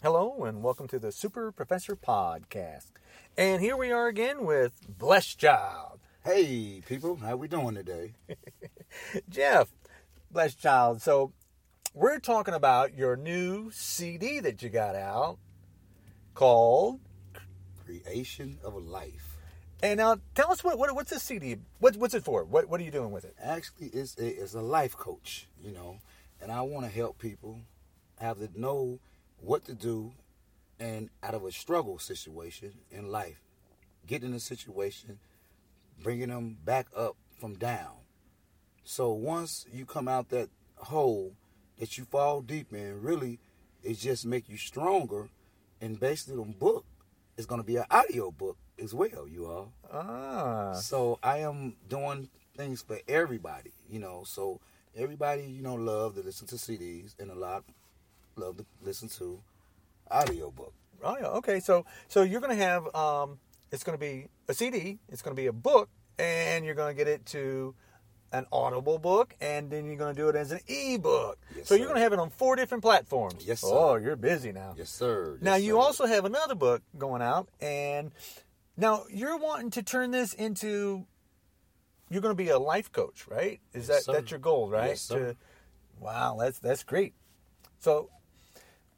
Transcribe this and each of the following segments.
Hello, and welcome to the Super Professor Podcast. And here we are again with Blessed Child. Hey, people, how we doing today? Jeff, Blessed Child. So, we're talking about your new CD that you got out called. Creation of Life. And now, tell us what, what what's this CD? What, what's it for? What what are you doing with it? Actually, it's a, it's a life coach, you know, and I want to help people have to know what to do and out of a struggle situation in life, get in a situation, bringing them back up from down. So once you come out that hole that you fall deep in, really, it just make you stronger. And basically, the book is going to be an audio book as well, you all. Ah. So I am doing things for everybody, you know. So everybody, you know, love to listen to CDs, and a lot love to listen to audiobook. Oh yeah. Okay. So so you're gonna have um, it's gonna be a CD. It's gonna be a book, and you're gonna get it to an Audible book, and then you're gonna do it as an ebook. Yes, so you're gonna have it on four different platforms. Yes, sir. Oh, you're busy now. Yes, sir. Now you sir. also have another book going out, and now you're wanting to turn this into. You're going to be a life coach, right? Is Yes, that sir. that's your goal, right? Yes, sir. To- wow, that's that's great. So,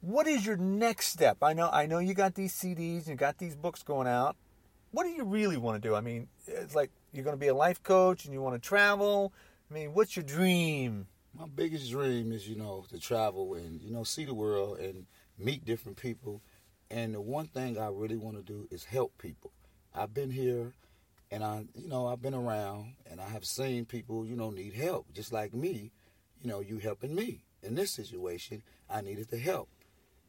what is your next step? I know I know you got these CDs, you got these books going out. What do you really want to do? I mean, it's like you're going to be a life coach and you want to travel. I mean, what's your dream? My biggest dream is, you know, to travel and, you know, see the world and meet different people. And the one thing I really want to do is help people. I've been here and I, you know, I've been around and I have seen people, you know, need help. Just like me, you know, you helping me. In this situation, I needed the help.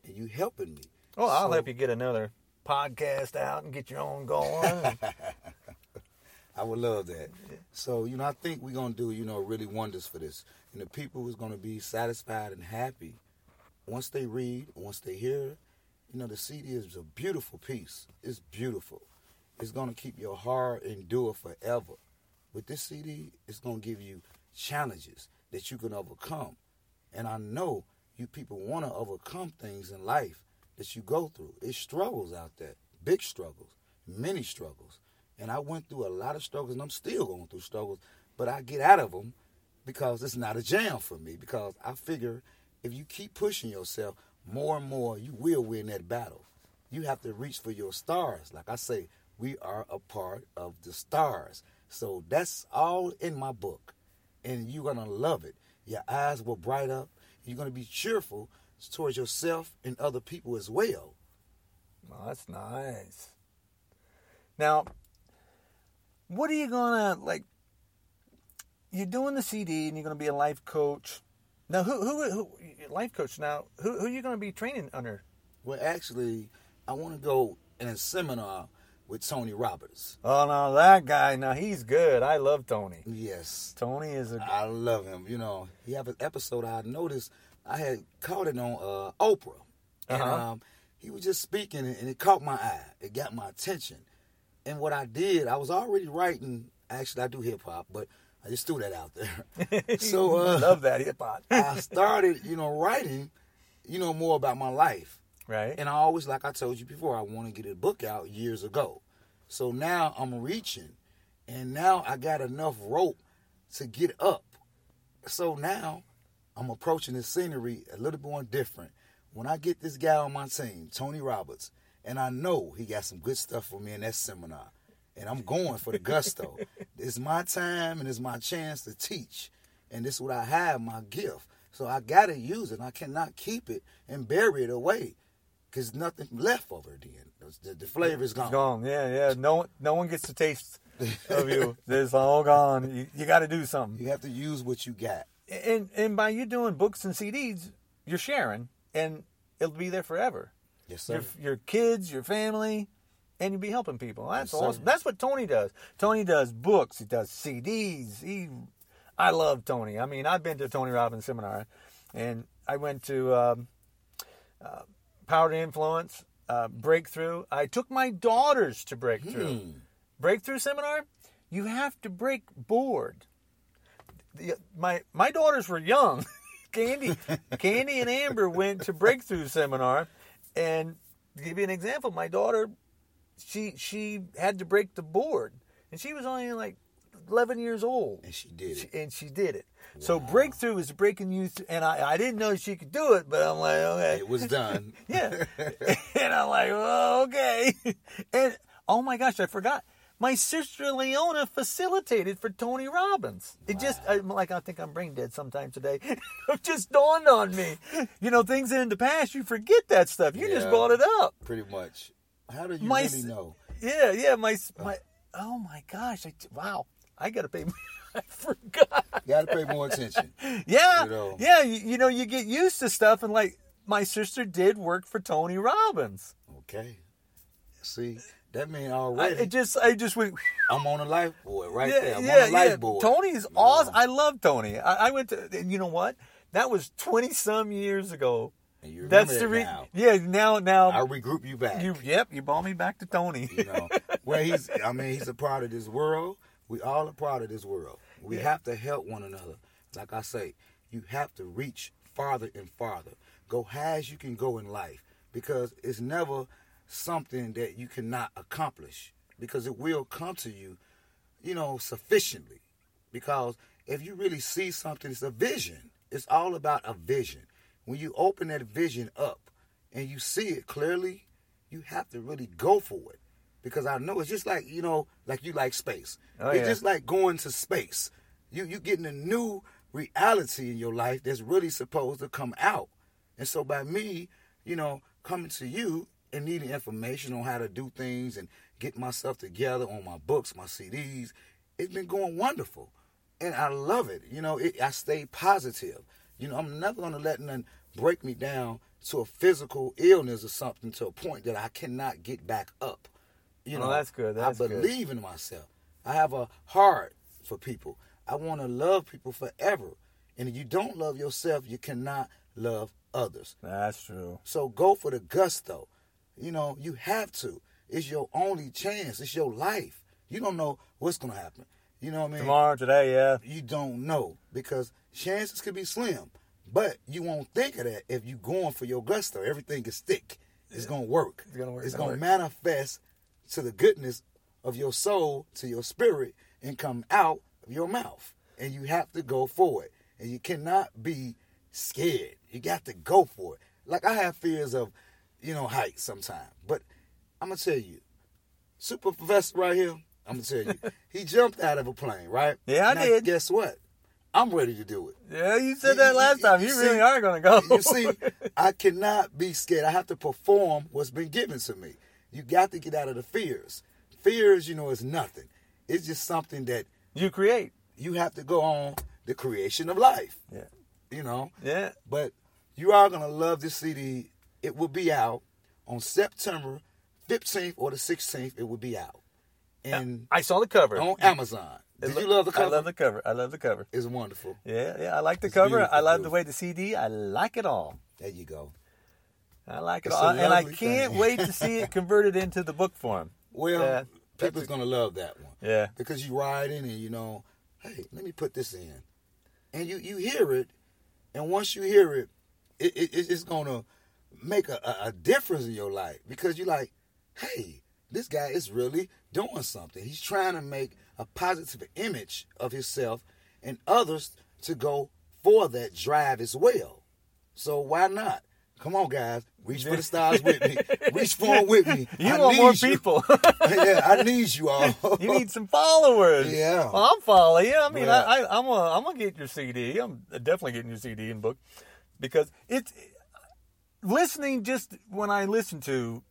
And you helping me. Oh, I'll So- help you get another podcast out and get your own going. I would love that. So, you know, I think we're going to do, you know, really wonders for this. And the people is going to be satisfied and happy once they read, once they hear. You know, the CD is a beautiful piece. It's beautiful. It's going to keep your heart endure forever. With this CD, it's going to give you challenges that you can overcome. And I know you people want to overcome things in life that you go through. It's struggles out there, big struggles, many struggles. And I went through a lot of struggles, and I'm still going through struggles, but I get out of them because it's not a jam for me. Because I figure if you keep pushing yourself more and more, you will win that battle. You have to reach for your stars. Like I say, we are a part of the stars. So that's all in my book. And you're going to love it. Your eyes will bright up. You're going to be cheerful towards yourself and other people as well. Well, that's nice. Now, what are you gonna like? You're doing the CD, and you're gonna be a life coach. Now, who who, who life coach? Now, who who are you gonna be training under? Well, actually, I want to go in a seminar with Tony Roberts. Oh no, that guy. Now he's good. I love Tony. Yes, Tony is a. I love him. You know, he have an episode I noticed. I had caught it on uh, Oprah, and Uh-huh. um, he was just speaking, and it caught my eye. It got my attention. And what I did, I was already writing. Actually, I do hip hop, but I just threw that out there. so uh, love that hip hop. I started, you know, writing, you know, more about my life. right. And I always, like I told you before, I want to get a book out years ago. So now I'm reaching, and now I got enough rope to get up. So now I'm approaching the scenery a little bit more different. When I get this guy on my team, Tony Roberts, and I know he got some good stuff for me in that seminar, and I'm going for the gusto. it's my time and it's my chance to teach, and this is what I have, my gift. So I gotta use it. I cannot keep it and bury it away, cause nothing left over. Then the, the flavor is gone. It's gone. Yeah, yeah. No one, no one gets to taste of you. It's all gone. You, you got to do something. You have to use what you got. And and by you doing books and CDs, you're sharing, and it'll be there forever. Yes, sir. your, your kids, your family, and you'll be helping people. That's Yes, sir. awesome. That's what Tony does. Tony does books. He does CDs. He, I love Tony. I mean, I've been to Tony Robbins seminar, and I went to um, uh, Power to Influence, uh, Breakthrough. I took my daughters to Breakthrough. Hmm. Breakthrough seminar. You have to break board. The, my my daughters were young. Candy, Candy and Amber went to Breakthrough seminar, And to give you an example, my daughter, she she had to break the board, and she was only like 11 years old, And she did She- it. and she did it. So breakthrough is breaking you, th- and I I didn't know she could do it, but I'm like, okay, It was done. yeah. and I'm like, well, okay. And oh my gosh, I forgot. My sister Leona facilitated for Tony Robbins. It just, I'm like, I think I'm brain dead sometime today. it just dawned on me. You know, things in the past, you forget that stuff. You just Yeah. brought it up. Pretty much. How do you My really know? Yeah, yeah. My, my, oh my gosh. I, wow. I got to pay. I forgot. You got to pay more attention. Yeah, You know. yeah. You, you know, you get used to stuff, and like my sister did work for Tony Robbins. Okay. See, that means I, already it just, I just went. I'm on a life board right yeah, there. I'm yeah, on a yeah. life board. Tony's You awesome. know? I love Tony. I, I went to, and you know what? That was twenty some years ago. And you That's the re- now. yeah. Now, now I'll regroup you back. you, yep, you brought me back to Tony. you know well he's i mean he's a part of this world we all a part of this world. We have to help one another. Like i say you have to reach farther and farther. Go high as you can go in life because it's never something that you cannot accomplish because it will come to you you know sufficiently. Because if you really see something it's a vision. It's all about a vision. When you open that vision up and you see it clearly you have to really go for it because I know it's just like you know, like you like space. Oh, it's yeah. just like going to space. You you getting a new reality in your life that's really supposed to come out. And so by me, you know, coming to you and needing information on how to do things and get myself together on my books, my CDs, it's been going wonderful, and I love it. You know, it, I stay positive. You know, I'm never gonna let nothing break me down to a physical illness or something to a point that I cannot get back up. You Well, know, that's good, that's I good. believe in myself. I have a heart for people. I want to love people forever. And if you don't love yourself, you cannot love others. That's true. So go for the gusto. You know, you have to. It's your only chance. It's your life. You don't know what's gonna happen. You know what I mean? Tomorrow, today, yeah. You don't know because chances could be slim. But you won't think of that if you're going for your gusto. Everything is stick. It's gonna work. It's gonna work, It's gonna gonna manifest to the goodness of your soul, to your spirit, and come out of your mouth. And you have to go for it. And you cannot be scared. You got to go for it. Like I have fears of, you know, heights sometimes. But I'm gonna tell you, Super Professor right here, I'm gonna tell you, he jumped out of a plane, right? Yeah, I Now, did. Guess what? I'm ready to do it. Yeah, you said that last you- time. you You see- really are going to go. You see, I cannot be scared. I have to perform what's been given to me. You got to get out of the fears. Fears, you know, is nothing. It's just something that you create. you have to go on the creation of life. Yeah. You know, Yeah. but you are gonna love this CD. It will be out on September 15th or the 16th. It will be out, and I saw the cover. on Amazon. Did you love the cover? I love the cover. I love the cover. It's wonderful. Yeah, yeah. I like the It's cover. I love the way the CD. I like it all. There you go. I like it all, and I can't thing. wait to see it converted into the book form. Well, Yeah, people's gonna love that one. Yeah. because you ride in and you know, hey, let me put this in, and you you hear it, and once you hear it, it, it it's gonna make a, a, a difference in your life because you're like, hey, this guy is really doing something. He's trying to make a positive image of himself and others to go for that drive as well. So why not? Come on, guys, reach for the stars with me. Reach for 'em with me. You I want more you. people. yeah, I need you all. you need some followers. Yeah. Well, I'm following you. I mean, Yeah. I, I, I'm gonna, I'm gonna get your CD. I'm definitely getting your CD and book because it's listening. Just when I listen to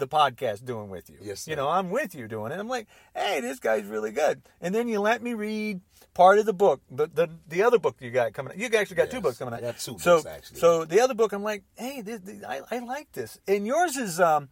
the podcast, doing with you. Yes, You know, I'm with you doing it. I'm like, hey, this guy's really good. And then you let me read part of the book, the the, the other book you got coming. out. You actually got two books coming out. I got two so, books, actually. So the other book, I'm like, hey, this, this- I, I like this. And yours is um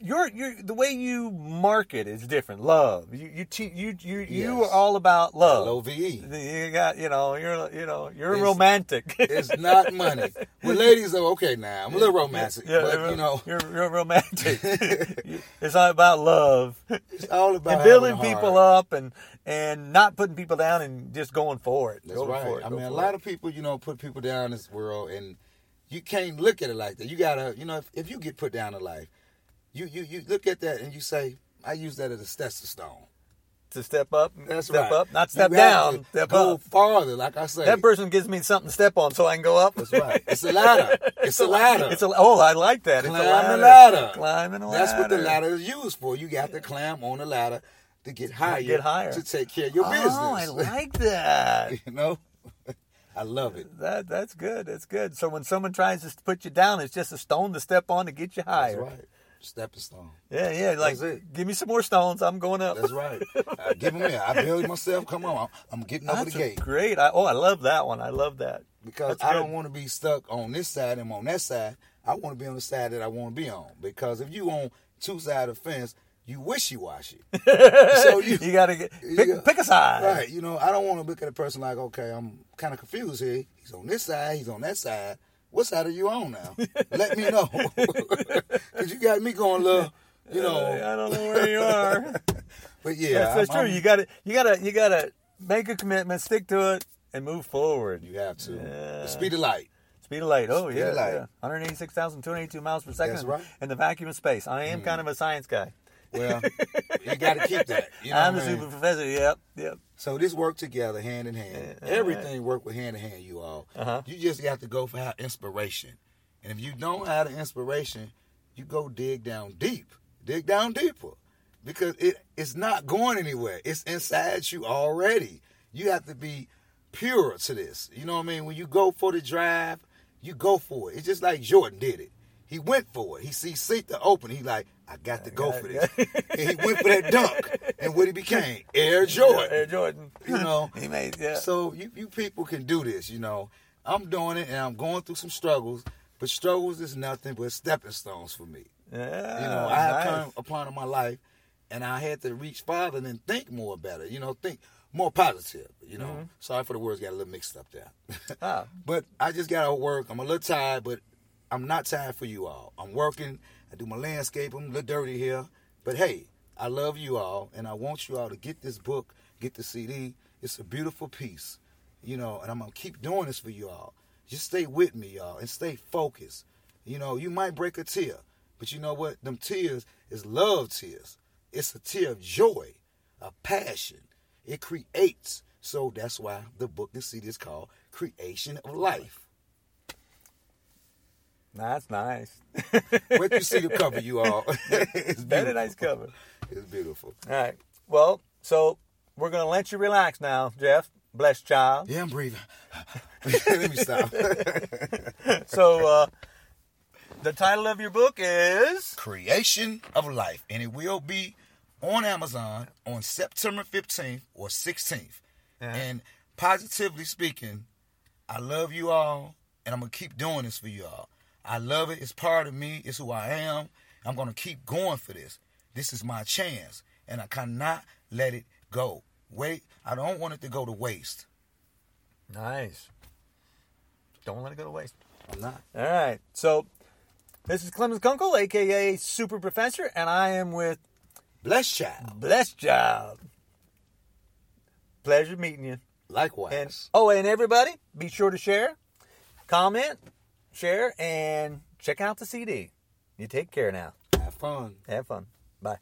your your the way you market is different. Love. You you te- you you you are all about love. L-O-V-E. You got you know you're you know you're It's- romantic. It's not money. Well, ladies are okay now. I'm a little romantic, yeah, but you're- you know, you're you're romantic. it's all about love it's all about and building people up and and not putting people down and just going for it. That's Go right. For it. I mean, a lot it. of people, you know, put people down in this world, and you can't look at it like that. You gotta, you know, if, if you get put down in life, you you you look at that and you say, I use that as a stepping stone. To step up, That's step right. up, not step down, step go up. farther, like I say. That person gives me something to step on so I can go up. That's right. It's a ladder. It's a ladder. It's a oh, I like that. It's a ladder. ladder. Climbing a ladder. That's what the ladder is used for. You got to climb on the ladder to get higher, Get higher. to take care of your business. Oh, I like that. you know, I love it. that that's good. That's good. So when someone tries to put you down, it's just a stone to step on to get you higher. That's right. Stepping stone. Yeah, yeah. Like, give me some more stones. I'm going up. That's right. I give them here. I build myself. Come on, I'm, I'm getting over That's the gate great. I, oh, I love that one. I love that. because That's I good. don't want to be stuck on this side and on that side. I want to be on the side that I want to be on because if you on two side of the fence, you wishy washy. so you, You got to get pick, Yeah. pick a side. Right. You know, I don't want to look at a person like, okay, I'm kind of confused here. He's on this side, he's on that side. What side are you on now? Let me know. Because you got me going, little, you know. I don't know where you are. But yeah, that's that's I'm- true. I'm- You got to you got to you got to make a commitment, stick to it, and move forward. you have to. Yeah. The speed of light. Speed of light. Oh Speed yeah, light. yeah. 186,282 miles per second. Right. Mm. In the vacuum of space. I am kind of a science guy. Well, you got to keep that. You know I'm what a I mean? super professor. Yep, yep. So this work together, hand in hand. Yeah, Everything work with hand in hand, you all. Uh-huh. You just got to go for inspiration. And if you don't have the inspiration, you go dig down deep. Dig down deeper. Because it it's not going anywhere. It's inside you already. You have to be pure to this. You know what I mean? When you go for the drive, you go for it. It's just like Jordan did it. He went for it. He see seat to open. He like, I got to go got for this. and he went for that dunk. And what he became? Air Jordan. Air Jordan. You know. he made yeah. So you, you people can do this, you know. I'm doing it and I'm going through some struggles, but struggles is nothing but stepping stones for me. yeah, You know, I have nice. come upon in my life and I had to reach farther and think more better, you know, think more positive, you know. Mm-hmm. Sorry for the words got a little mixed up there. Ah. but I just gotta work. I'm a little tired, but I'm not tired for you all. I'm working, I do my landscape, I'm a little dirty here. But hey, I love you all and I want you all to get this book, get the CD. It's a beautiful piece, you know, and I'm gonna keep doing this for you all. Just stay with me, y'all, and stay focused. You know, you might break a tear, but you know what? Them tears is love tears. It's a tear of joy, of passion. It creates. So that's why the book and CD is called Creation of Life. That's nice. Wait you see the cover, you all. it's Very beautiful. nice cover. It's beautiful. All right. Well, so we're gonna let you relax now, Jeff. Bless child. Yeah, I'm breathing. Let me stop. So uh, the title of your book is Creation of Life, and it will be on Amazon on September 15th or 16th. Yeah. And positively speaking, I love you all, and I'm gonna keep doing this for you all. I love it. It's part of me. It's who I am. I'm gonna keep going for this. This is my chance, and I cannot let it go. Wait, I don't want it to go to waste. nice. Don't let it go to waste. I'm not. All right. So this is Clemens Kunkel, aka Super Professor, and I am with Bless child. Bless Child. Pleasure meeting you. Likewise. And oh, and everybody, be sure to share, comment, share, and check out the CD. You take care now. have fun. Have fun. Bye.